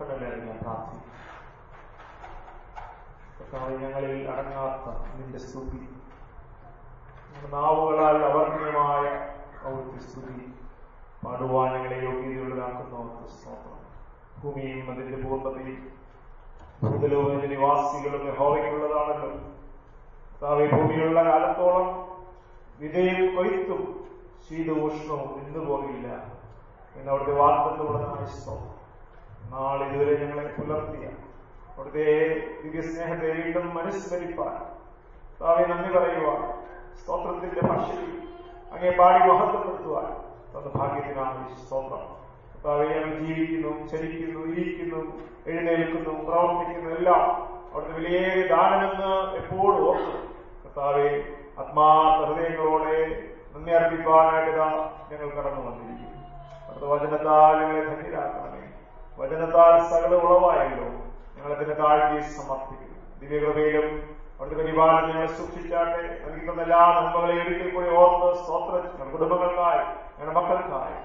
കടലറിഞ്ഞ പ്രാർത്ഥിക്കും കർത്താവേ, ഞങ്ങളിൽ അടങ്ങാത്ത നിന്റെ സ്തുതി. നാവുകളാൽ അവർണീയമായ അവിടുത്തെ സ്തുതി. പാടുവാൻ ഞങ്ങളെ യോഗ്യതയുള്ളതാക്കുന്നവർക്ക് സ്തോത്രം. ഭൂമിയും അതിന്റെ പൂർണതയും ഭൂതലോകത്തിന്റെ നിവാസികളും യഹോവയ്ക്കുള്ളതാണല്ലോ. താവി ഭൂമിയിലുള്ള കാലത്തോളം വിതയും കൊയ്ത്തും. ശീതോഷ്ണവും നിന്നു പോകില്ല എന്നവിടുത്തെ വാർത്തത്തോടെ സ്തോത്രം നാളെ ഇതുവരെ ഞങ്ങളെ പുലർത്തിയ അവിടുത്തെ ദിവ്യസ്നേഹത്തെ വീണ്ടും മനുസ്മരിപ്പാൻ താവെ നന്ദി പറയുവാൻ സ്തോത്രത്തിന്റെ ഭാഷയിൽ അങ്ങേ പാടി മഹത്വപ്പെടുത്തുവാൻ. തന്ന ഭാഗ്യത്തിനാണ് സ്തോത്രം. താവെ ജീവിക്കുന്നു ചരിക്കുന്നു ഇരിക്കുന്നു എഴുന്നേൽക്കുന്നു പ്രവർത്തിക്കുന്നു എല്ലാം അവിടുത്തെ വിലയേറിയ ദാനമെന്ന് എപ്പോഴും ഓർക്കും. കർത്താവെ ആത്മാർത്ഥ ഹൃദയങ്ങളോടെ നന്ദി അർപ്പിക്കാനായിട്ട് ഞങ്ങൾ കടന്നു വന്നിരിക്കുന്നു അടുത്ത വചനത്താൽ ഞങ്ങളെ ധന്യരാക്കണമേ. വചനത്താൽ സകല ഉളവായല്ലോ ഞങ്ങളതിന്റെ താഴ്ത്തി സമർപ്പിക്കുന്നു. ദിവ്യകൃപയിലും അവിടുത്തെ പരിപാലനം ഞങ്ങളെ സൂക്ഷിച്ചാട്ടെ. നൽകുന്ന എല്ലാ നന്മകളെയും ഒരിക്കൽ കൂടി ഓർത്ത് ഞങ്ങളുടെ കുടുംബങ്ങൾക്കായി ഞങ്ങളുടെ മക്കൾക്കായി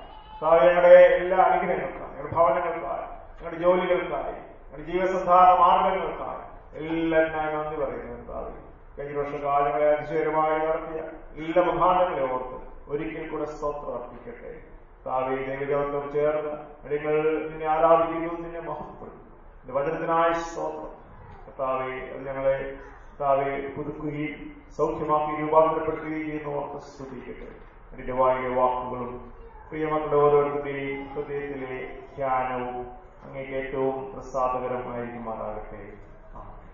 ഞങ്ങളുടെ എല്ലാ അനുഗ്രഹങ്ങൾക്കായി ഞങ്ങളുടെ ഭവനങ്ങൾക്കായി ഞങ്ങളുടെ ജോലികൾക്കായി ഞങ്ങളുടെ ജീവസന്ധാന മാർഗങ്ങൾക്കായി. എല്ലാം ഞാൻ നന്ദി പറയുന്നു കർത്താവേ. കഴിഞ്ഞ വർഷകാലങ്ങളെ അതിശയകരമായി നടത്തിയ എല്ലാ മുഖാന്തങ്ങളെ ഓർത്ത് ഒരിക്കൽ കൂടെ സ്തോത്രം അർപ്പിക്കട്ടെ. താവേ ദേവദേവത്തോട് ചേർന്ന് നിങ്ങൾ നിന്നെ ആരാധിക്കുന്നു നിന്നെ മഹത്വപ്പെടുന്നു നിന്റെ വചനത്തിനായ സ്തോത്രം. കർത്താവെ അത് ഞങ്ങളെ കർത്താവെ പുതുക്കുകയും സൗഖ്യമാക്കി രൂപാന്തരപ്പെടുത്തുകയും ചെയ്യുന്ന ഓർത്ത് സ്തുതിക്കട്ടെ. അതിന്റെ വായിലെ വാക്കുകളും പ്രിയമക്കളുടെ ഓരോരുത്തരുടെയും ഹൃദയത്തിലെ ധ്യാനവും അങ്ങേക്ക് ഏറ്റവും പ്രസാദകരമായിരിക്കുമാറാകട്ടെ. ആമേൻ.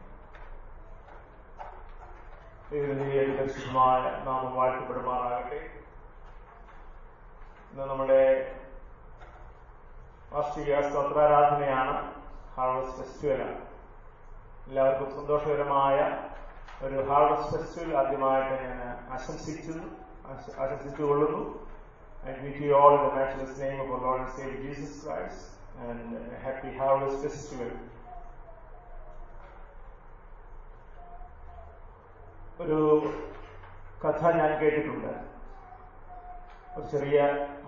ദൈവത്തിന്റെ ശുദ്ധമായ നാമം വാഴ്ത്തപ്പെടുമാറാകട്ടെ. ഇന്ന് നമ്മുടെ വാർഷിക സ്തോത്രാരാധനയാണ് ഹാർവസ്റ്റ് ഫെസ്റ്റിവലാണ് എല്ലാവർക്കും സന്തോഷകരമായ ഒരു ഹാർവസ്റ്റ് ഫെസ്റ്റിവൽ ആദ്യമായിട്ട് ഞാൻ ആശംസിച്ചു ആശംസിച്ചു ആശംസിച്ചുകൊള്ളുന്നു. I greet you all in the matchless name of our Lord and Savior Jesus Christ and a happy harvest. ഒരു കഥ ഞാൻ കേട്ടിട്ടുണ്ട്. ഒരു ചെറിയ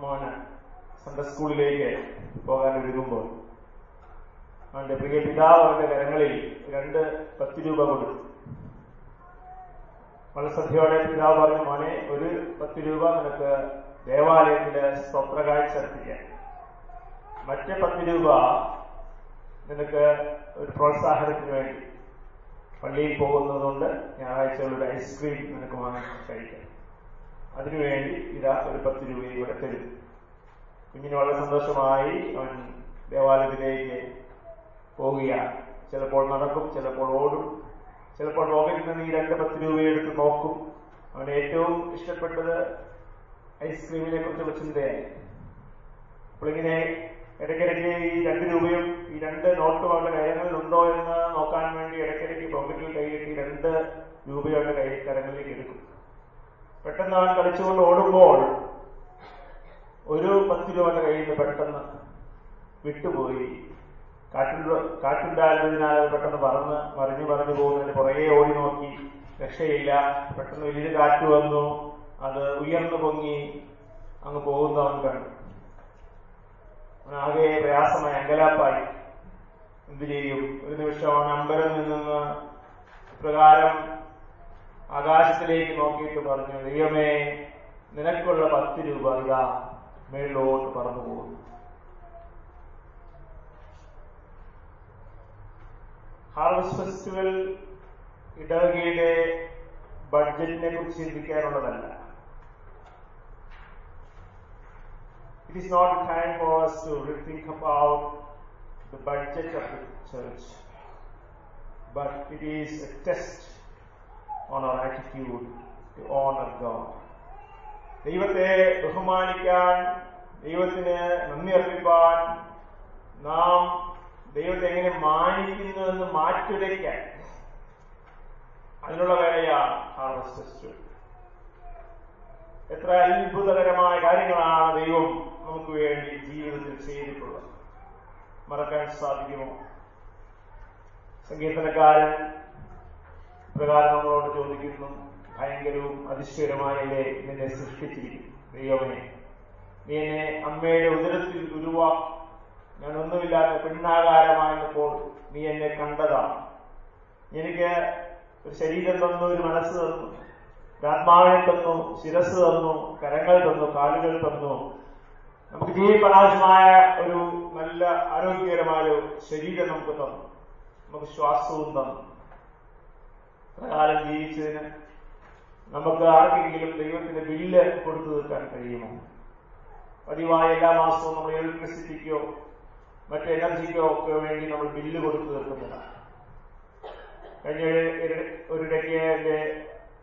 മോന് സൺഡേ സ്കൂളിലേക്ക് പോകാനൊരുങ്ങുമ്പോൾ അവന്റെ പ്രിയ പിതാവ് അവന്റെ കരങ്ങളിൽ രണ്ട് പത്ത് രൂപ കൊടുത്തു. ശ്രദ്ധയോടെ പിതാവ് പറഞ്ഞു മോനെ ഒരു പത്ത് രൂപ നിനക്ക് ദേവാലയത്തിന്റെ സ്വപ്രകാഴ്ച കാഴ്ച അർപ്പിക്കാൻ. മറ്റേ പത്ത് രൂപ നിനക്ക് ഒരു പ്രോത്സാഹനത്തിന് വേണ്ടി. പള്ളിയിൽ പോകുന്നതുകൊണ്ട് ഞായറാഴ്ചകളുടെ ഐസ്ക്രീം നിനക്ക് വാങ്ങി കഴിക്കാം അതിനുവേണ്ടി ഇതാ ഒരു പത്ത് രൂപയും കൂടെ തരും. കുഞ്ഞിന് വളരെ സന്തോഷമായി അവൻ ദേവാലയത്തിലേക്ക് പോവുകയാണ്. ചിലപ്പോൾ നടക്കും ചിലപ്പോൾ ഓടും. ചിലപ്പോൾ പോക്കറ്റിൽ നിന്ന് ഈ രണ്ട് പത്ത് രൂപയെടുത്ത് നോക്കും. അവന് ഏറ്റവും ഇഷ്ടപ്പെട്ടത് ഐസ്ക്രീമിനെ കുറിച്ചുള്ള ചിന്തയായി അപ്പോൾ ഇങ്ങനെ ഇടയ്ക്കിടയ്ക്ക് ഈ രണ്ട് രൂപയും ഈ രണ്ട് നോട്ടും അവരുടെ കരങ്ങളിൽ ഉണ്ടോ എന്ന് നോക്കാൻ വേണ്ടി ഇടയ്ക്കിടയ്ക്ക് പോക്കറ്റിൽ കൈയിട്ട് രണ്ട് രൂപയുടെ കൈ കരങ്ങളിലേക്ക് എടുക്കും. പെട്ടെന്ന് അവൻ കളിച്ചുകൊണ്ട് ഓടുമ്പോൾ ഒരു പത്ത് രൂപ അവന്റെ കയ്യിൽ പെട്ടെന്ന് വിട്ടുപോയി. കാറ്റിൽ കാറ്റുണ്ടായിരുന്നതിനാൽ അത് പെട്ടെന്ന് പറന്ന് മറിഞ്ഞു മറിഞ്ഞു പോകുന്നതിന് പുറകെ ഓടി നോക്കി. രക്ഷയില്ല. പെട്ടെന്ന് വലിയൊരു കാറ്റ് വന്നു. അത് ഉയർന്നു പൊങ്ങി അങ്ങ് പോകുന്നവൻ കണ്ടു. ആകെ പ്രയാസമായി അങ്കലാപ്പായി. എന്തു ചെയ്യും? ഒരു നിമിഷം അവൻ അമ്പലം നിന്ന് പ്രകാരം ആകാശത്തിലേക്ക് നോക്കിയിട്ട് പറഞ്ഞു ദൈവമേ നിനക്കുള്ള പത്ത് രൂപ ഇതാ മേളിലോട്ട് പറന്നു പോകുന്നു. ഹാർവസ്റ്റ് ഫെസ്റ്റിവൽ ഇടവകയുടെ ബഡ്ജറ്റിനെ കുറിച്ച് ചിന്തിക്കാനുള്ളതല്ല. It is not a time for us to think about the budget of the church, but it is a attitude to honor God. ദൈവത്തെ ബഹുമാനിക്കാൻ ദൈവത്തിന് നന്ദി അർപ്പിക്കാൻ നാം ദൈവത്തെ എങ്ങനെ മാനിക്കുന്നു എന്ന് മാറ്റുരയ്ക്കാൻ അതിനുള്ള വേലയാണ് എത്ര അത്ഭുതകരമായ കാര്യങ്ങളാണ് ദൈവം നമുക്ക് വേണ്ടി ജീവിതത്തിൽ ചെയ്തിട്ടുള്ളത്. മറക്കാൻ സാധിക്കുമോ? സങ്കീർത്തനക്കാരൻ പ്രകാരം നമ്മളോട് ചോദിക്കുന്നു. ഭയങ്കരവും അതിശ്വരമായ നിന്നെ സൃഷ്ടിച്ചിരിക്കുന്നു. ദൈവമേ നീ എന്നെ അമ്മയുടെ ഉദരത്തിൽ ഉരുവാ. ഞാൻ ഒന്നുമില്ലാത്ത പെണ്ണാകാരമായപ്പോൾ നീ എന്നെ കണ്ടതാണ് എനിക്ക് ഒരു ശരീരം തന്നു ഒരു മനസ്സ് തന്നു. ആത്മാവിനെ തന്നു ശിരസ് തന്നു കരങ്ങൾ തന്നു കാലുകൾ തന്നു. നമുക്ക് ജീവിക്കാൻ ഒരു നല്ല ആരോഗ്യകരമായ ശരീരം നമുക്ക് തന്നു. നമുക്ക് ശ്വാസവും തന്നു. കാലം ജീവിച്ചതിന് നമുക്ക് ആർക്കെങ്കിലും ദൈവത്തിന്റെ ബില്ല് കൊടുത്തു തീർക്കാൻ കഴിയുമോ? പതിവായ എല്ലാ മാസവും നമ്മൾ ഇലക്ട്രിസിറ്റിക്കോ മറ്റ് എനർജിക്കോ ഒക്കെ വേണ്ടി നമ്മൾ ബില്ല് കൊടുത്തു തീർക്കുന്നില്ല കഴിഞ്ഞ ഒരു എന്റെ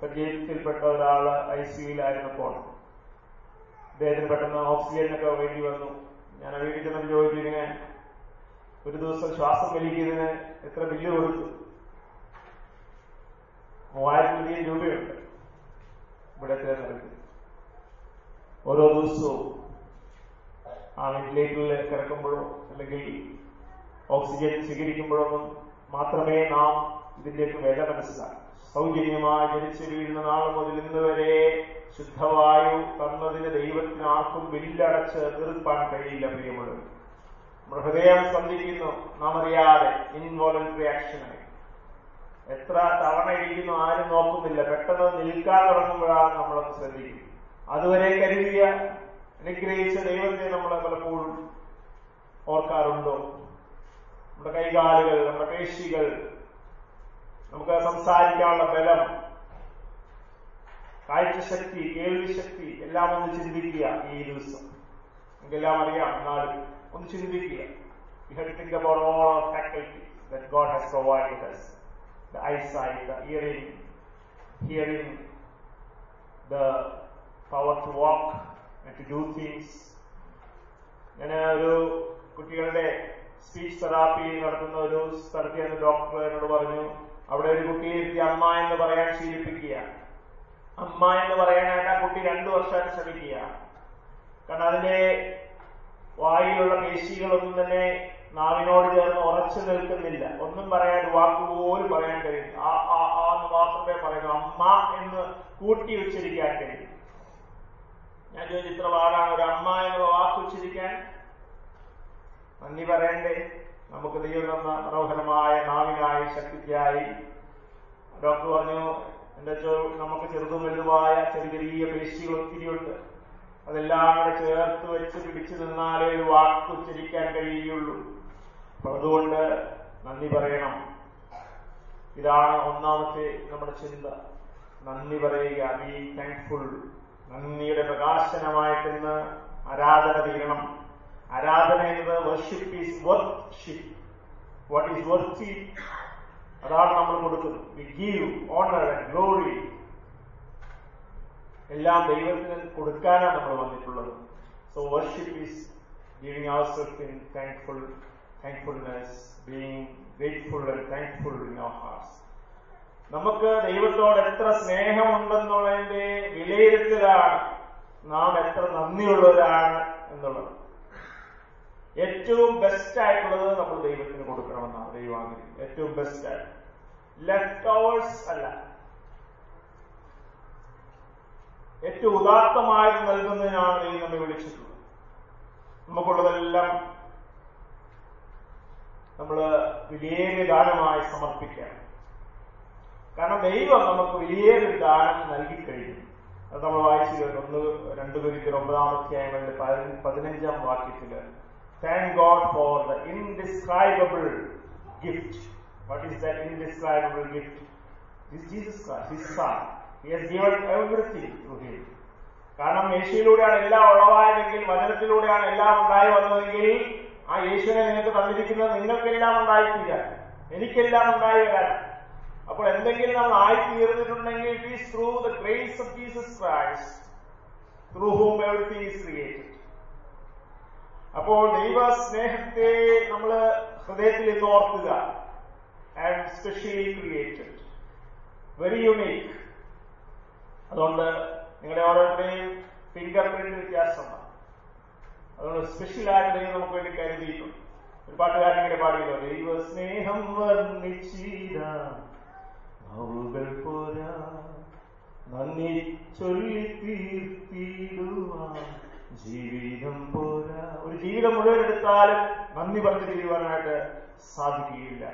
പരിചയത്തിൽപ്പെട്ട ഒരാൾ ഐ സിയുലായിരുന്നപ്പോൾ അദ്ദേഹത്തിന് പെട്ടെന്ന് ഓക്സിജനൊക്കെ വേണ്ടി വന്നു. ഞാൻ വീട്ടിൽ ചെന്ന് ചോദിച്ചു ഒരു ദിവസം ശ്വാസം വലിക്കുന്നതിന് എത്ര ബില്ല് കൊടുത്തു. മൂവായിരത്തിലധികം രൂപയുണ്ട്. ഇവിടെ തിരഞ്ഞെടുപ്പ് ഓരോ ദിവസവും ആ വെന്റിലേറ്ററിൽ കിടക്കുമ്പോഴോ അല്ലെങ്കിൽ ഓക്സിജൻ സ്വീകരിക്കുമ്പോഴൊന്നും മാത്രമേ നാം ഇതിന്റെയൊക്കെ വില മനസ്സിലാക്കൂ. സൗജന്യമായി ജനിച്ചു വീഴുന്ന നാൾ മുതൽ ഇന്ന് വരെ ശുദ്ധവായു തന്നതിന് ദൈവത്തിന് ആർക്കും ബില്ലടച്ച് തീർപ്പാൻ കഴിയില്ല പ്രിയമുള്ളത് നമ്മുടെ ഹൃദയം സ്പന്ദിക്കുന്നു. നാം അറിയാതെ ഇൻവോളണ്ടറി ആക്ഷനായി എത്ര തവണ ഇരിക്കുന്നു ആരും നോക്കുന്നില്ല. പെട്ടെന്ന് നിൽക്കാൻ തുടങ്ങുമ്പോഴാണ് നമ്മളത് ശ്രദ്ധിക്കും. അതുവരെ കരുതിയ അനുഗ്രഹിച്ച ദൈവത്തെ നമ്മൾ പലപ്പോഴും ഓർക്കാറുണ്ടോ? നമ്മുടെ കൈകാലുകൾ നമ്മുടെ പേശികൾ നമുക്ക് സംസാരിക്കാനുള്ള ബലം കാഴ്ചശക്തി കേൾവിശക്തി എല്ലാം ഒന്ന് ചിന്തിക്കുക ഈ ദിവസം. നമുക്കെല്ലാം അറിയാം എന്നാലും ഒന്ന് ചിന്തിക്കുക. You have to think about all our faculties that God has provided us. The eyesight, the hearing, hearing, the power to walk and to do things. ഞാൻ ഒരു കുട്ടികളുടെ സ്പീച്ച് തെറാപ്പി നടത്തുന്ന ഒരു സ്ഥലത്ത് ചെന്ന് ഡോക്ടർ എന്നോട് പറഞ്ഞു അവിടെ ഒരു കുട്ടിയെ ഇരുത്തി അമ്മ എന്ന് പറയാൻ ശീലിപ്പിക്കുക അമ്മ എന്ന് പറയാനായിട്ട് ആ കുട്ടി രണ്ടു വർഷമായിട്ട് ശ്രമിക്കുക കാരണം അതിന്റെ വായിലുള്ള പേശികളൊന്നും തന്നെ നാവിനോട് ചേർന്ന് ഉറച്ചു നിൽക്കുന്നില്ല. ഒന്നും പറയാൻ വാക്കുപോലും പറയാൻ കഴിയും ആ ആ ആ എന്ന് മാത്രമേ പറയുന്നു അമ്മ എന്ന് കൂട്ടി ഉച്ചരിക്കാൻ കഴിയും. ഞാൻ ചോദിച്ചു ഇത്ര പാടാണ് ഒരു അമ്മ എന്ന വാക്ക് ഉച്ചരിക്കാൻ? നന്ദി പറയണ്ടേ? നമുക്ക് ദൈവം തന്ന മനോഹരമായ നാവിനായി ശക്തിക്കായി. ഡോക്ടർ പറഞ്ഞു എന്റെ നമുക്ക് ചെറുതും വലുതുമായ ചെറിയ ചെറിയ പേശികൾ ഒത്തിരിയുണ്ട് അതെല്ലാം കൂടെ ചേർത്ത് വെച്ച് പിടിച്ചു നിന്നാലേ ഒരു വാക്ക് ഉച്ചരിക്കാൻ കഴിയുള്ളൂ. അതുകൊണ്ട് നന്ദി പറയണം. ഇതാണ് ഒന്നാമത്തെ നമ്മുടെ ചിന്ത. നന്ദി പറയുക ബി താങ്ക്ഫുൾ നന്ദിയുടെ പ്രകാശനമായിട്ടിന്ന് ആരാധന തീരണം. ആരാധന എന്നത് worship is worship what is worship അതാണ് നമ്മൾ കൊടുക്കുന്നത്. We give honour and glory എല്ലാം ദൈവത്തിന് കൊടുക്കാനാണ് നമ്മൾ വന്നിട്ടുള്ളത്. So worship is giving our self in thankful thankfulness being grateful and thankful in our hearts നമുക്ക് ദൈവത്തോട് എത്ര സ്നേഹമുണ്ടെന്നുള്ളതിന്റെ വിലയിരുത്തലാണ് നാം എത്ര നന്ദിയുള്ളവരാണ് എന്നുള്ളത്. ഏറ്റവും ബെസ്റ്റ് ആയിട്ടുള്ളത് നമ്മൾ ദൈവത്തിന് കൊടുക്കണമെന്നാണ് ദൈവാഗ്രഹം ഏറ്റവും ബെസ്റ്റ് ആയിട്ട്. ലെഫ്റ്റ് ഓവേഴ്സ് അല്ല. ഏറ്റവും ഉദാത്തമായിട്ട് നൽകുന്നതിനാണ് ദൈവം നമ്മെ വിളിച്ചിട്ടുള്ളത്. നമുക്കുള്ളതെല്ലാം നമ്മൾ വിലയേറിയ ദാനമായി സമർപ്പിക്കണം കാരണം ദൈവം നമുക്ക് വിലയേറിയ ദാനം നൽകിക്കഴിഞ്ഞു അത് നമ്മൾ വായിച്ചു കേട്ടു ഒന്ന് രണ്ടു പേരിക്കൽ ഒമ്പതാമധ്യായങ്ങളുടെ പതിനഞ്ചാം വാക്യത്തിൽ thank God for the indescribable gift what is the indescribable gift കാരണം മേശയിലൂടെയാണ് എല്ലാം ഉളവായതെങ്കിൽ വചനത്തിലൂടെയാണ് എല്ലാം ഉണ്ടായി വന്നതെങ്കിൽ ആ യേശുവിനെ നിങ്ങൾക്ക് തന്നിരിക്കുന്നത് നിങ്ങൾക്കെല്ലാം ഉണ്ടായിത്തീരാൻ. എനിക്കെല്ലാം ഉണ്ടായി വരാൻ. അപ്പോൾ എന്തെങ്കിലും നമ്മൾ ആയിത്തീർന്നിട്ടുണ്ടെങ്കിൽ it through the grace of Jesus Christ through whom everything is created അപ്പോൾ ദൈവ സ്നേഹത്തെ നമ്മൾ ഹൃദയത്തിൽ ഓർക്കുക. And specially created very unique അതുകൊണ്ട് നിങ്ങളുടെ ഓരോരുത്തരെയും ഫിംഗർ പ്രിന്റ് വ്യത്യാസമാണ് അതുകൊണ്ട് സ്പെഷ്യൽ ആരുടെ നമുക്ക് വേണ്ടി കരുതിയിട്ടുണ്ട്. ഒരു പാട്ടുകാരൻ ഇങ്ങനെ പാടിയല്ലോ ദൈവ സ്നേഹം വർണിച്ചീര നാവുകൾ പോരാ നന്ദി ചൊല്ലി തീർത്തിടുവാൻ ജീവിതം പോരാ. ഒരു ജീവിതം മുഴുവൻ എടുത്താലും നന്ദി പറഞ്ഞു തീരുവാനായിട്ട് സാധിക്കുകയില്ല.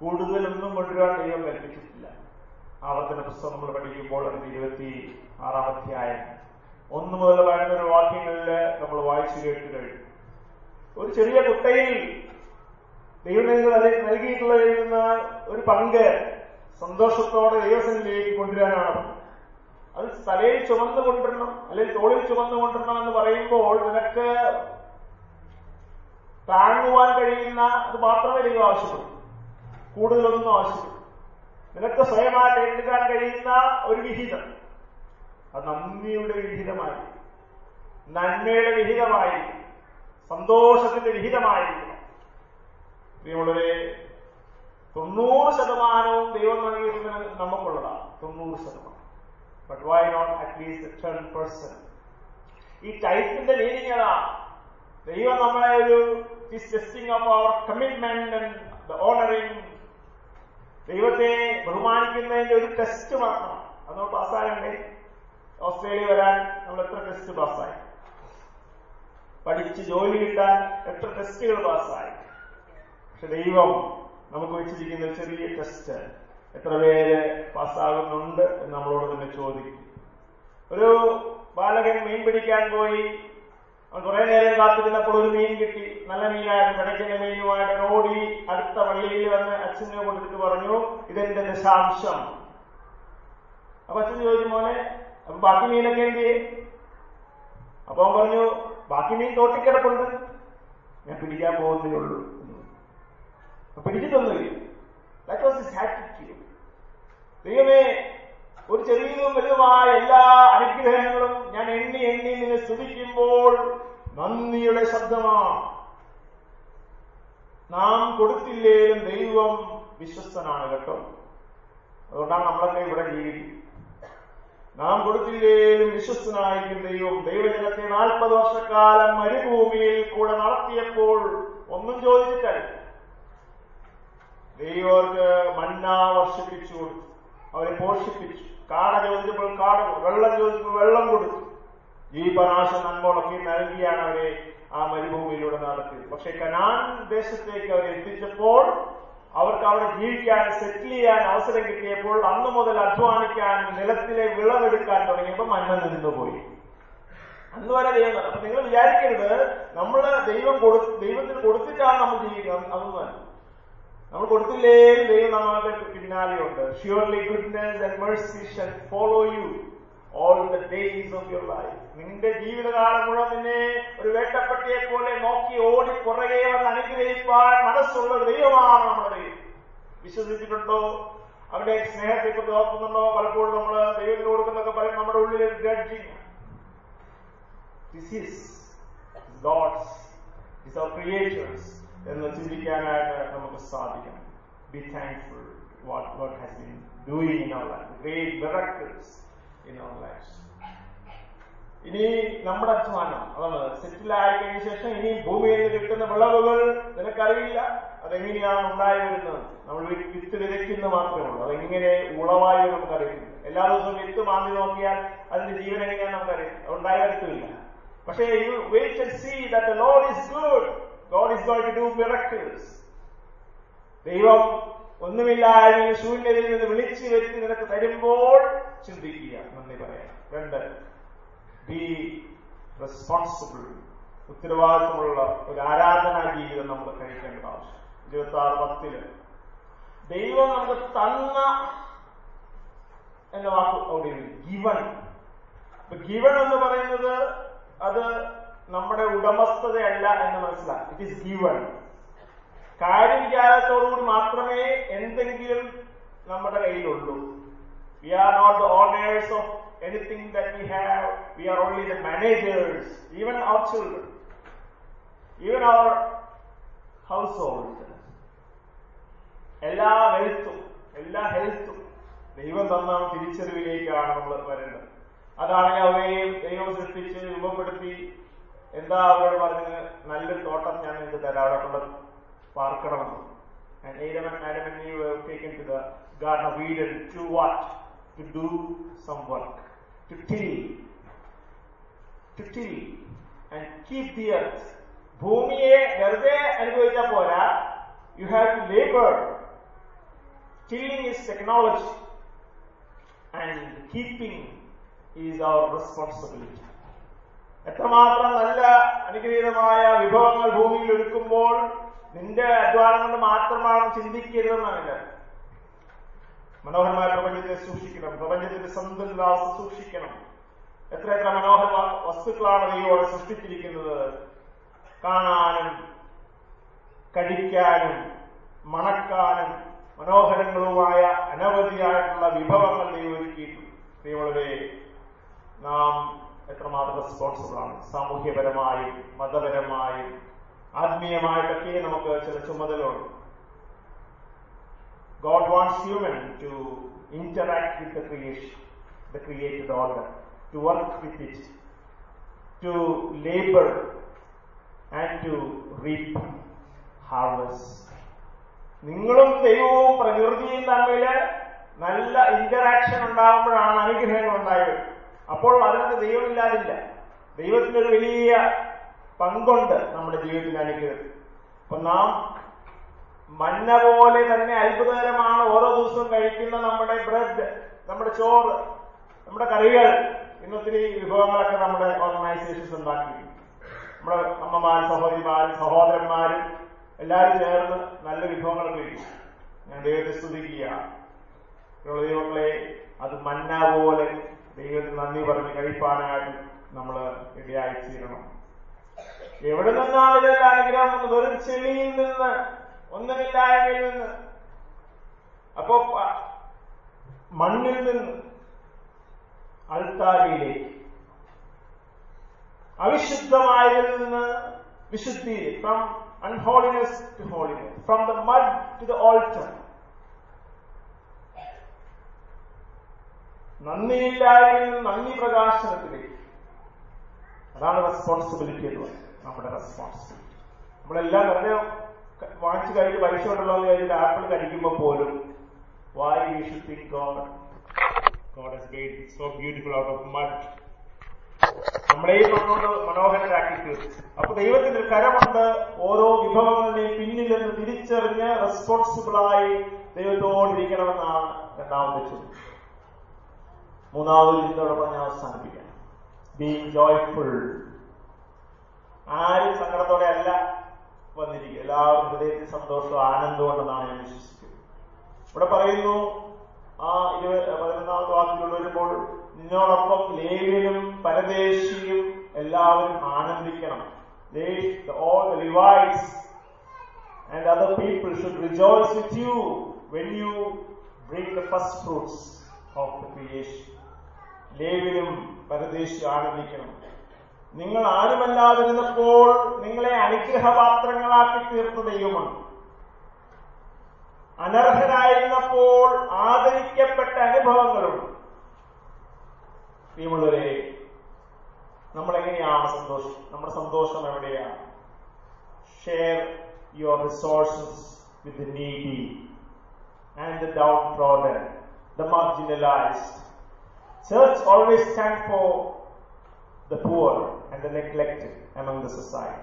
കൂടുതലൊന്നും കൊണ്ടുവരാൻ ദൈവം കൽപ്പിച്ചിട്ടില്ല. ആവർത്തന പുസ്തകം നമ്മൾ പഠിക്കുമ്പോൾ അതിന്റെ ഇരുപത്തി ആറാം അധ്യായം ഒന്ന് മുതൽ പതിനൊരു വാക്യങ്ങളിൽ നമ്മൾ വായിച്ചു കേട്ട് കഴിഞ്ഞു. ഒരു ചെറിയ കുട്ടയിൽ ദൈവങ്ങൾ അത് നൽകിയിട്ടുള്ളതിൽ നിന്ന് ഒരു പങ്ക് സന്തോഷത്തോടെ ദൈവസനിലേക്ക് കൊണ്ടുവരാനാണ്. അത് തലയിൽ ചുമന്നു കൊണ്ടിരണം അല്ലെങ്കിൽ തോളിൽ ചുമന്നു കൊണ്ടിരണം എന്ന് പറയുമ്പോൾ നിനക്ക് താങ്ങുവാൻ കഴിയുന്ന അത് മാത്രമേ ദൈവം ആവശ്യപ്പെടും കൂടുതലൊന്നും ആവശ്യപ്പെടും നിനക്ക് സ്വയമായിട്ട് എഴുതാൻ കഴിയുന്ന ഒരു വിഹിതം. അത് നന്ദിയുടെ വിഹിതമായി നന്മയുടെ വിഹിതമായി സന്തോഷത്തിന്റെ വിഹിതമായിരിക്കണം. പ്രിയമുള്ളവരെ തൊണ്ണൂറ് ശതമാനവും ദൈവം നൽകിയിരുന്നത് നമുക്കുള്ളതാണ് തൊണ്ണൂറ് ശതമാനം. But why not at least ten percent ഈ ടൈപ്പിന്റെ മീനിങ് ഏതാ? ദൈവം നമ്മളെ ഒരു testing of our commitment and honouring ദൈവത്തെ ബഹുമാനിക്കുന്നതിന്റെ ഒരു ടെസ്റ്റ് മാത്രമാണ്. അതോ പാസ്സാകണ്ടേ? ഓസ്ട്രേലിയ വരാൻ നമ്മൾ എത്ര ടെസ്റ്റ് പാസ്സായി? പഠിച്ച് ജോലി കിട്ടാൻ എത്ര ടെസ്റ്റുകൾ പാസ്സായി? പക്ഷെ ദൈവം നമുക്ക് വെച്ചിരിക്കുന്ന ചെറിയ ടെസ്റ്റ് എത്ര പേര് പാസ്സാകുന്നുണ്ട് എന്ന് നമ്മളോട് തന്നെ ചോദിക്കും. ഒരു ബാലകൻ മീൻ പിടിക്കാൻ പോയി. അവൻ കുറെ നേരം കാത്തിരുന്നപ്പോൾ ഒരു മീൻ കിട്ടി. നല്ല മീനായിരുന്നു. കിടക്കുന്ന മീനുമായിട്ട് ഓടി അടുത്ത പള്ളിയിൽ വന്ന് അച്ഛനെ കൊടുത്തിട്ട് പറഞ്ഞു ഇതെന്റെ ദശാംശം. അപ്പൊ അച്ഛൻ ചോദിച്ചു മോനെ അപ്പൊ ബാക്കി മീനൊക്കെ എന്ത് ചെയ്യും? അപ്പൊ അവൻ പറഞ്ഞു ബാക്കി മീൻ തോട്ടിക്കിടപ്പുണ്ട് ഞാൻ പിടിക്കാൻ പോകുന്നേ ഉള്ളൂ. പിടിച്ചിട്ടൊന്നുമില്ല ദാറ്റ് ദൈവമേ ഒരു ചെറിയതും വലുതുമായ എല്ലാ അനുഗ്രഹങ്ങളും ഞാൻ എണ്ണി എണ്ണി നിന്നെ സ്തുതിക്കുമ്പോൾ നന്ദിയുടെ ശബ്ദമാണ്. നാം കൊടുത്തില്ലേലും ദൈവം വിശ്വസ്തനാണ് കേട്ടോ. അതുകൊണ്ടാണ് നമ്മളൊക്കെ ഇവിടെ ജീവിക്കുന്നത്. നാം കൊടുത്തില്ലേലും വിശ്വസ്തനായിരിക്കും ദൈവം. ദൈവജനത്തെ നാൽപ്പത് വർഷക്കാലം മരുഭൂമിയിൽ കൂടെ നടത്തിയപ്പോൾ ഒന്നും ചോദിച്ചിട്ടില്ല. ദൈവർക്ക് മണ്ണ വർഷിപ്പിച്ചു കൊടുത്തു. അവരെ പോഷിപ്പിച്ചു. കാട ചോദിച്ചപ്പോൾ കാട വെള്ളം ചോദിച്ചപ്പോൾ വെള്ളം കൊടുത്തു. ഈ ജീവനാശ നന്മകളൊക്കെ നൽകിയാണ് അവരെ ആ മരുഭൂമിയിലൂടെ നടത്തിയത്. പക്ഷെ കനാൻ ദേശത്തേക്ക് അവരെ എത്തിച്ചപ്പോൾ അവർക്ക് അവിടെ ജീവിക്കാൻ സെറ്റിൽ ചെയ്യാൻ അവസരം കിട്ടിയപ്പോൾ അന്ന് മുതൽ അധ്വാനിക്കാൻ നിലത്തിലെ വിളവെടുക്കാൻ തുടങ്ങിയപ്പോൾ മന്ന നിന്നുപോയി അന്ന് വരെ ദൈവം അപ്പൊ നിങ്ങൾ വിചാരിക്കരുത്. നമ്മൾ ദൈവം കൊടു ദൈവത്തിന് കൊടുത്തിട്ടാണ് നമ്മൾ ജീവിക്കുന്നത്. അതൊന്നും നമ്മൾ കൊടുത്തില്ലേ ദൈവം നമ്മളുടെ പിന്നാലെയുണ്ട്. Surely goodness and follow you all the days of your life നിന്റെ ജീവിതകാലം മുഴുവൻ നിന്നെ ഒരു വേട്ടപ്പെട്ടിയെ പോലെ നോക്കി ഓടി പുറകെ വന്ന് അനുഗ്രഹിപ്പാൻ മനസ്സുള്ള ദൈവമാണ് നമ്മുടെ വിശ്വസിച്ചിട്ടുണ്ടോ? അവന്റെ സ്നേഹത്തെ കുറിച്ച് ഓർക്കുന്നുണ്ടോ? പലപ്പോഴും നമ്മൾ ദൈവത്തിന് കൊടുക്കുന്നൊക്കെ പറയും നമ്മുടെ ഉള്ളിൽ judging this is God's is our creators എന്ന് ചിന്തിക്കാനായിട്ട് നമുക്ക് സാധിക്കണം. Be thankful what God has been doing in our life great miracles in our life ഇനി നമ്മുടെ അധ്വാനം. അതാണ്. കഴിഞ്ഞ ശേഷം ഇനി ഭൂമിയിൽ നിന്ന് കിട്ടുന്ന വിളവുകൾ നിനക്കറിയില്ല? അതെങ്ങനെയാണ് ഉണ്ടായി വരുന്നത്? നമ്മൾ വിത്ത് വിതയ്ക്കുന്ന മാത്രമേ ഉള്ളൂ അതെങ്ങനെ ഉളവായി നമുക്കറിയില്ല. എല്ലാ ദിവസവും വിത്ത് മാന്തി നോക്കിയാൽ അതിന്റെ ജീവൻ എങ്ങനെയാണ് നമുക്കറിയാം ഉണ്ടായി വരത്തില്ല പക്ഷേ you wait see that the Lord is good God is going to miracles ദൈവം ഒന്നുമില്ലായ്മ ശൂന്യതയിൽ നിന്ന് വിളിച്ചു വരുത്തി നിനക്ക് തരുമ്പോൾ ചിന്തിക്കുക. നന്ദി പറയാം. രണ്ട്. ബി റെസ്പോൺസിബിൾ ഉത്തരവാദിത്വമുള്ള ഒരു ആരാധനാ ജീവിതം നമ്മൾ കഴിക്കേണ്ട ആവശ്യം. ഇരുപത്തി ആറ് പത്തിൽ. ദൈവം നമുക്ക് തന്ന എന്ന വാക്ക് അവിടെ ഗിവൺ ഗിവൺ എന്ന് പറയുന്നത് അത് നമ്മുടെ ഉടമസ്ഥതയല്ല എന്ന് മനസ്സിലാക്കി. ഇറ്റ് ഇസ് ഗിവൺ കാര്യവിചാരത്തോടുകൂടി മാത്രമേ എന്തെങ്കിലും നമ്മുടെ കയ്യിലുള്ളൂ. We are not the owners of that we have we are only the managers even our children even our household എല്ലാ വെൽത്തും എല്ലാ ഹെൽത്തും ദൈവം തന്ന തിരിച്ചറിവിലേക്കാണ് നമ്മൾ വരേണ്ടത് അതാണെങ്കിൽ അവരെയും ദൈവം സൃഷ്ടിച്ച് രൂപപ്പെടുത്തി. എന്താ അവരോട് പറഞ്ഞത്? നല്ലൊരു തോട്ടം ഞാൻ നിങ്ങൾക്ക് തരാം. അവിടെ കൊണ്ട് പാർക്കണമെന്ന്. And Adam and Adam and Eve were taken to the Garden of Eden to what? To do some work, to till. to till and keep the earth. ഭൂമിയെ വെറുതെ അനുഭവിച്ചാൽ പോരാ. You have to labour tilling is technology and keeping is our responsibility എത്രമാത്രം നല്ല അനുഗ്രഹീതമായ വിഭവങ്ങൾ ഭൂമിയിൽ ഒരുക്കുമ്പോൾ നിന്റെ അധ്വാനം കൊണ്ട് മാത്രമാണ് ചിന്തിക്കരുതെന്നാണ് മനോഹരമായ പ്രപഞ്ചത്തെ സൂക്ഷിക്കണം. പ്രപഞ്ചത്തിന്റെ സന്തുലിതാവസ്ഥ സൂക്ഷിക്കണം. എത്ര എത്ര മനോഹര വസ്തുക്കളാണ് നീയോടെ സൃഷ്ടിച്ചിരിക്കുന്നത്. കാണാനും കഴിക്കാനും മണക്കാനും മനോഹരങ്ങളുമായ അനവധിയായിട്ടുള്ള വിഭവങ്ങൾ നീ ഒരുക്കിയിട്ടുണ്ട് നാം എത്രമാത്രം റെസ്പോൺസിബിളാണ് സാമൂഹ്യപരമായും മതപരമായും ആത്മീയമായിട്ടൊക്കെ നമുക്ക് ചില ചുമതലകളുണ്ട്. God wants human to interact with the creation, the created order, to work with it, to labor and to reap harvest. നിങ്ങളും ദൈവവും പ്രകൃതിയും തമ്മിൽ നല്ല ഇന്ററാക്ഷൻ ഉണ്ടാകുമ്പോഴാണ് അനുഗ്രഹങ്ങൾ ഉണ്ടായത്. അപ്പോൾ അതിനകത്ത് ദൈവമില്ലാതില്ല. ദൈവത്തിന്റെ ഒരു വലിയ പങ്കുണ്ട് നമ്മുടെ ജീവിതത്തിൽ അനുഗ്രഹം. അപ്പൊ നാം മഞ്ഞ പോലെ തന്നെ അത്ഭുതകരമാണ് ഓരോ ദിവസവും കഴിക്കുന്ന നമ്മുടെ ബ്രെഡ് നമ്മുടെ ചോറ് നമ്മുടെ കറികൾ. ഇന്നൊത്തിരി വിഭവങ്ങളൊക്കെ നമ്മുടെ ഓർഗനൈസേഷൻസ് ഉണ്ടാക്കി നമ്മുടെ അമ്മമാർ സഹോദരിമാർ സഹോദരന്മാർ എല്ലാവരും ചേർന്ന് നല്ല വിഭവങ്ങൾ കഴിക്കും ഞാൻ ദൈവത്തെ സ്തുതിക്കുക ദൈവങ്ങളെ അത് മഞ്ഞ പോലെ ദൈവത്തിന് നന്ദി പറഞ്ഞ് കഴിപ്പാനായിട്ട് നമ്മൾ ഇടയായി തീരണം എവിടെ നിന്നാണ് ഇതെല്ലാം ആഗ്രഹം? വെറും ചെളിയിൽ നിന്ന് ഒന്നുമില്ലായ്മയിൽ നിന്ന്. അപ്പോ മണ്ണിൽ നിന്ന് അൾത്താരിയിലേക്ക് അവിശുദ്ധമായതിൽ നിന്ന് വിശുദ്ധിയിലേക്ക് from unholiness to holiness from the mud to the altar നന്ദിയില്ലായ്മയിൽ നിന്ന് നന്ദി പ്രകാശനത്തിലേക്ക്. അതാണ് റെസ്പോൺസിബിലിറ്റി എന്ന് പറയുന്നത്. നമ്മുടെ റെസ്പോൺസിബിലിറ്റി നമ്മളെല്ലാം ക- വാങ്ങിച്ചു കഴിഞ്ഞ് പൈസ കൊണ്ടുള്ള കഴിഞ്ഞിട്ട് ആപ്പിൾ കഴിക്കുമ്പോ പോലും why you should think God God has made so beautiful out of mud. നമ്മളെയും മണ്ണോട് മനോഹരരാക്കി തീർച്ചു അപ്പൊ ദൈവത്തിന്റെ കരമുണ്ട് ഓരോ വിഭവങ്ങളുടെയും പിന്നിൽ നിന്ന് തിരിച്ചറിഞ്ഞ് റെസ്പോൺസിബിളായി ദൈവത്തോടിരിക്കണമെന്നാണ് രണ്ടാമത്തെ ചോദ്യം. മൂന്നാമത് ഇതിനോടൊപ്പം ഞാൻ അവസാനിപ്പിക്കാം. ബീങ് ജോയ്ഫുൾ ആരും സങ്കടത്തോടെ അല്ല വന്നിരിക്കുക. എല്ലാവരും ഹൃദയത്തിൽ സന്തോഷവും ആനന്ദവും ഉണ്ടെന്നാണ് ഞാൻ വിശ്വസിക്കുന്നത്. ഇവിടെ പറയുന്നു ആ ഇരുപത് പതിനൊന്നാമത്തെ വാക്കിൽ വരുമ്പോൾ നിന്നോടൊപ്പം ലേവ്യനും പരദേശിയും എല്ലാവരും ആനന്ദിക്കണം. All Levites and other people should rejoice with you when you bring the first fruits of the creation. ലേവിനും പരദേശി ആനന്ദിക്കണം. നിങ്ങൾ ആരുമല്ലാതിരുന്നപ്പോൾ നിങ്ങളെ അനുഗ്രഹപാത്രങ്ങളാക്കി തീർത്ത ദൈവമാണ്. അനർഹരായിരുന്നപ്പോൾ ആദരിക്കപ്പെട്ട അനുഭവങ്ങളുണ്ട് പ്രിയമുള്ളവരെ നമ്മളെങ്ങനെയാണ് സന്തോഷം നമ്മുടെ സന്തോഷം എവിടെയാണ്? Share your resources with needy and the down problem the marginalised church always stand for the poor And the neglected among the society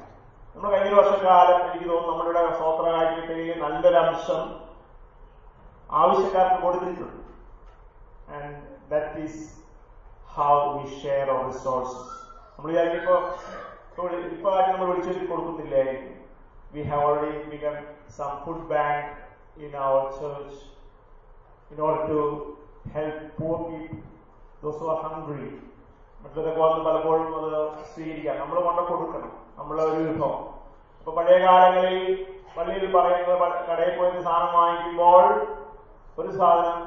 നമ്മൾ കഴിഞ്ഞ വർഷക്കാലം എനിക്ക് തോന്നുന്നു നമ്മളുടെ സ്വോത്രകാര്യത്തിൽ നല്ലൊരു അംശം ആവശ്യക്കാർക്ക് കൊടുത്തിട്ടുണ്ട് and that is how we share our resources നമ്മൾ വിചാരിക്കുമ്പോ ഇപ്പൊ ആരും നമ്മൾ വിളിച്ചു കൊടുക്കുന്നില്ലായിരിക്കും we have already become some food bank in our church in order to help poor people, those who are hungry. മറ്റൊക്കെ വന്ന് പലപ്പോഴും അത് സ്വീകരിക്കാം. നമ്മൾ കൊണ്ട് കൊടുക്കണം. നമ്മളെ ഒരു വിഭവം. ഇപ്പൊ പഴയ കാലങ്ങളിൽ പള്ളിയിൽ പറയുന്നത് കടയിൽ പോയി സാധനം വാങ്ങിക്കുമ്പോൾ ഒരു സാധനം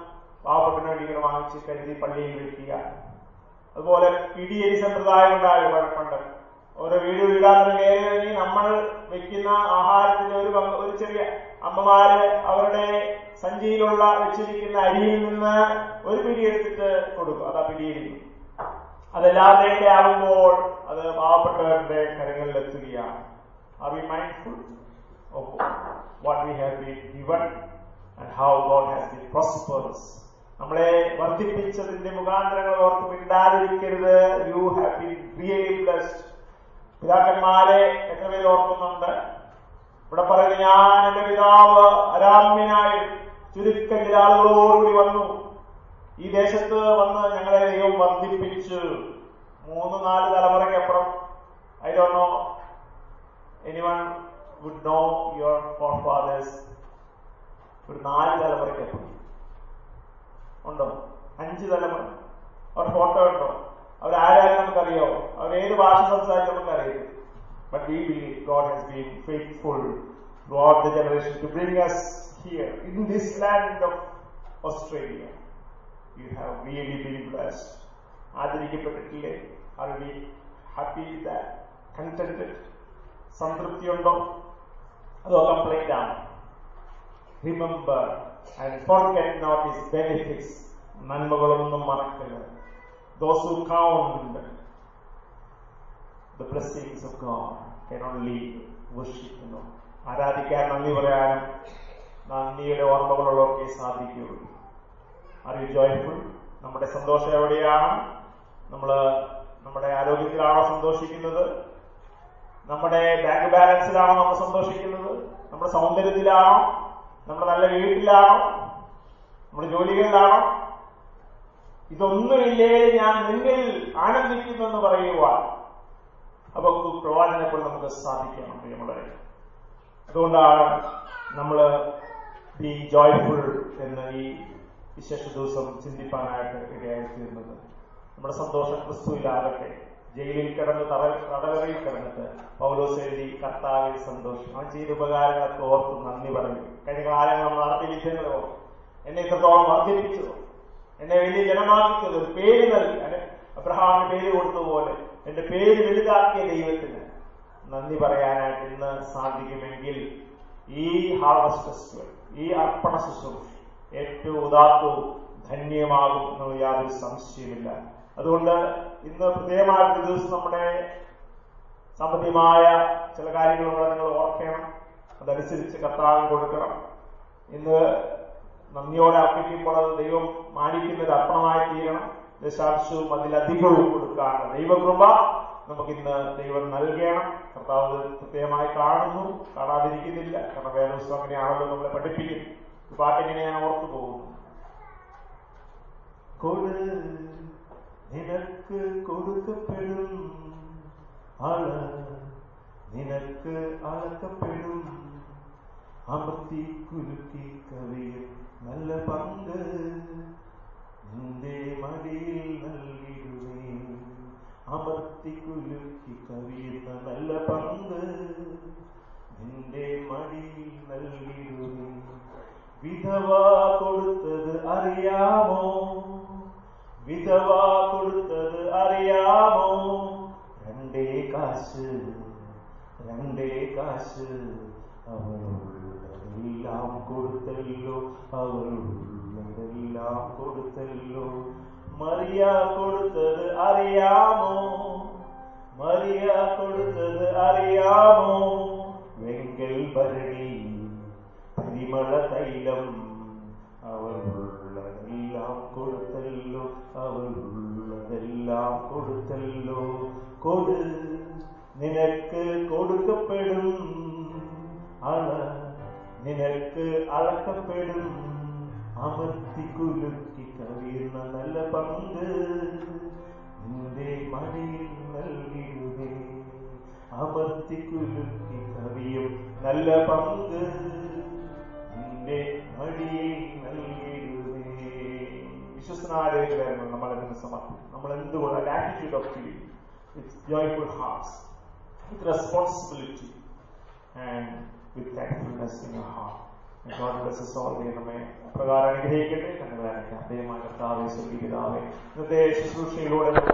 പാവപ്പെട്ടിന് വേണ്ടി ഇങ്ങനെ വാങ്ങിച്ച് കരുതി പള്ളിയിൽ വെക്കുക അതുപോലെ പിടിയരി സമ്പ്രദായം ഉണ്ടായിരുന്നു പണ്ട്? ഓരോ വീട് വീടാന്ന് കയറി നമ്മൾ വെക്കുന്ന ആഹാരത്തിന്റെ ഒരു ഒരു ചെറിയ അമ്മമാര് അവരുടെ സഞ്ചിയിലുള്ള വെച്ചിരിക്കുന്ന അരിയിൽ നിന്ന് ഒരു പിടി എടുത്തിട്ട് കൊടുക്കും അതാ പിടിയരി. അതെല്ലാവരുടെയും കൂടെ ആകുമ്പോൾ അത് പാവപ്പെട്ടവരുടെ കരങ്ങളിൽ എത്തുകയാണ്. Are we mindful of what we have been given and how God has been prospers നമ്മളെ വർദ്ധിപ്പിച്ചതിന്റെ മുഖാന്തരങ്ങൾ ഓർത്ത് മിണ്ടാതിരിക്കരുത്. You have been really blessed പിതാക്കന്മാരെ എത്ര പേര് ഓർക്കുന്നുണ്ട്. ഇവിടെ പറയുന്നത് ഞാൻ എന്റെ പിതാവ് അരാമ്യനായി ചുരുക്കം ചില ആളുകളോടുകൂടി വന്നു. ഈ ദേശത്ത് വന്ന് ഞങ്ങളെ ദൈവം വർദ്ധിപ്പിച്ച് മൂന്ന് നാല് തലമുറയ്ക്കപ്പുറം I do know anyone would know your forefathers ഒരു നാല് തലമുറയ്ക്കപ്പുറം ഉണ്ടോ? അഞ്ച് തലമുറ. അവർ ഫോട്ടോ ഉണ്ടോ? അവരാരായാലും നമുക്കറിയോ? അവർ ഏത് ഭാഷ സംസാരിച്ച് നമുക്കറിയാം. But we believe God has been faithful throughout the generation to bring us here in this land of Australia. You have really been blessed. ആദരിക്കപ്പെട്ടിട്ടില്ലേ are we happy that contented സംതൃപ്തിയുണ്ടോ? അതോ കംപ്ലൈന്റ് ആണ്? Remember and forget not his benefits നന്മകളൊന്നും മറക്കരുത്. Those who count the blessings of God can only worship you know. ആരാധിക്കാൻ നന്ദി പറയാനും നന്ദിയുടെ ഓർമ്മകളുള്ളവർക്കേ സാധിക്കുകയുള്ളൂ are you joyful നമ്മുടെ സന്തോഷം എവിടെയാണ്? നമ്മൾ നമ്മുടെ ആരോഗ്യത്തിലാണോ സന്തോഷിക്കുന്നത്? നമ്മുടെ ബാങ്ക് ബാലൻസിലാണോ നമ്മൾ സന്തോഷിക്കുന്നത്? നമ്മുടെ സൗന്ദര്യത്തിലാണോ? നമ്മുടെ നല്ല വീട്ടിലാണോ? നമ്മുടെ ജോലികളിലാണോ? ഇതൊന്നുമില്ലേ ഞാൻ നിന്നിൽ ആനന്ദിക്കുന്നു എന്ന് പറയുവാൻ. അപ്പൊ പ്രവാചനപ്പോൾ നമുക്ക് സാധിക്കണം പ്രിയമുള്ളവരെ. അതുകൊണ്ടാണ് നമ്മൾ ബി ജോയ്ഫുൾ എന്ന ഈ വിശേഷ ദിവസം ചിന്തിപ്പാനായിട്ട് ഇടയായി തീർന്നത് നമ്മുടെ സന്തോഷം ക്രിസ്തുവിലാകട്ടെ. ജയിലിൽ കിടന്ന് തടവറയിൽ കിടന്നിട്ട് പൗലോസ് എഴുതി കർത്താവിൽ സന്തോഷം. അവൻ ചെയ്ത ഉപകാരങ്ങളൊക്കെ ഓർത്ത് നന്ദി പറഞ്ഞു. കഴിഞ്ഞ കാലങ്ങൾ നടത്തിയ വിഷയങ്ങളോ എന്നെ ഇത്രത്തോളം വർദ്ധിപ്പിച്ചതോ. എന്നെ വലിയ ജനമാക്കിയത് ഒരു പേര് നൽകി. അല്ലെ? അബ്രഹാമിന് പേര് കൊടുത്തതുപോലെ എന്റെ പേര് വലുതാക്കിയ ദൈവത്തിന് നന്ദി പറയാനായിട്ട് ഇന്ന് സാധിക്കുമെങ്കിൽ ഈ ഹാർവസ്റ്റ് ഈ അർപ്പണ ശുശ്രൂഷ ഏറ്റവും ഉദാത്തവും ധന്യമാകും എന്നുള്ള യാതൊരു സംശയമില്ല അതുകൊണ്ട് ഇന്ന് പ്രത്യേകമായിട്ട് ദിവസം നമ്മുടെ സാമ്പത്തികമായ ചില കാര്യങ്ങൾ നിങ്ങൾ ഓർക്കണം. അതനുസരിച്ച് കർത്താവിന് കൊടുക്കണം. ഇന്ന് നന്ദിയോടെ അർപ്പിക്കുമ്പോൾ അത് ദൈവം മാനിക്കുന്ന ഒരു അർപ്പണമായി തീരണം. ദശാംശവും അതിലധികവും കൊടുക്കാണ് ദൈവകൃപ നമുക്ക് നമുക്കിന്ന് ദൈവം നൽകണം. കർത്താവ് പ്രത്യേകമായി കാണുന്നു. കാണാതിരിക്കുന്നില്ല. കാരണം വേദോത്സവം അങ്ങനെയാണല്ലോ നമ്മളെ പഠിപ്പിക്കും ഈ പാട്ടിങ്ങനെ ഞാൻ ഓർത്തു പോകുന്നു. കൊടു നിനക്ക് കൊടുക്കപ്പെടും അള നിനക്ക് അളക്കപ്പെടും. അമർത്തി കുലുക്കി കവിയും നല്ല പങ്ക്. നിന്റെ മടിയിൽ നൽകിടുവേ അമർത്തി കുലുക്കി കവിയുന്ന നല്ല പങ്ക്. നിന്റെ മടിയിൽ നൽകിടുവേ விதவா கொடுத்தது அறியாமோ? விதவா கொடுத்தது அறியாமோ? ரெண்டே காசு ரெண்டே காசு. அவருள்ளதெல்லாம் கொடுத்தல்லோ அவருள்ளதெல்லாம் கொடுத்தல்லோ. மரியா கொடுத்தது அறியாமோ? மரியா கொடுத்தது அறியாமோ? வெங்கல் பரணி പരിമള തൈലം അവരുള്ളതെല്ലാം കൊടുത്തല്ലോ അവരുള്ളതെല്ലാം കൊടുത്തല്ലോ. കൊടു നിനക്ക് കൊടുക്കപ്പെടും. അള നിനക്ക് അളക്കപ്പെടും. അമർത്തി കുലുക്കി കവിയുന്ന നല്ല പങ്ക് നിന്റെ മടിയിൽ നൽകിടുവേ അമർത്തി കുലുക്കി കവിയും നല്ല പങ്ക് നിന്റെ മടിയിൽ നൽകിടുവേ വിശ്വസനാലയത്തിലായിരുന്നു നമ്മൾ ഇതിന് സമർപ്പിക്കും. നമ്മൾ എന്തുകൊണ്ട് attitude of feeling with joyful hearts with responsibility and with thankfulness in your heart. And God bless us all. ദൈവമേ അപ്രകാരം അനുഗ്രഹിക്കട്ടെ. ഞങ്ങളെ ദൈവമായ കർത്താവെ സ്വർഗീയ പിതാവേ ഇന്നത്തെ ശുശ്രൂഷയിലൂടെ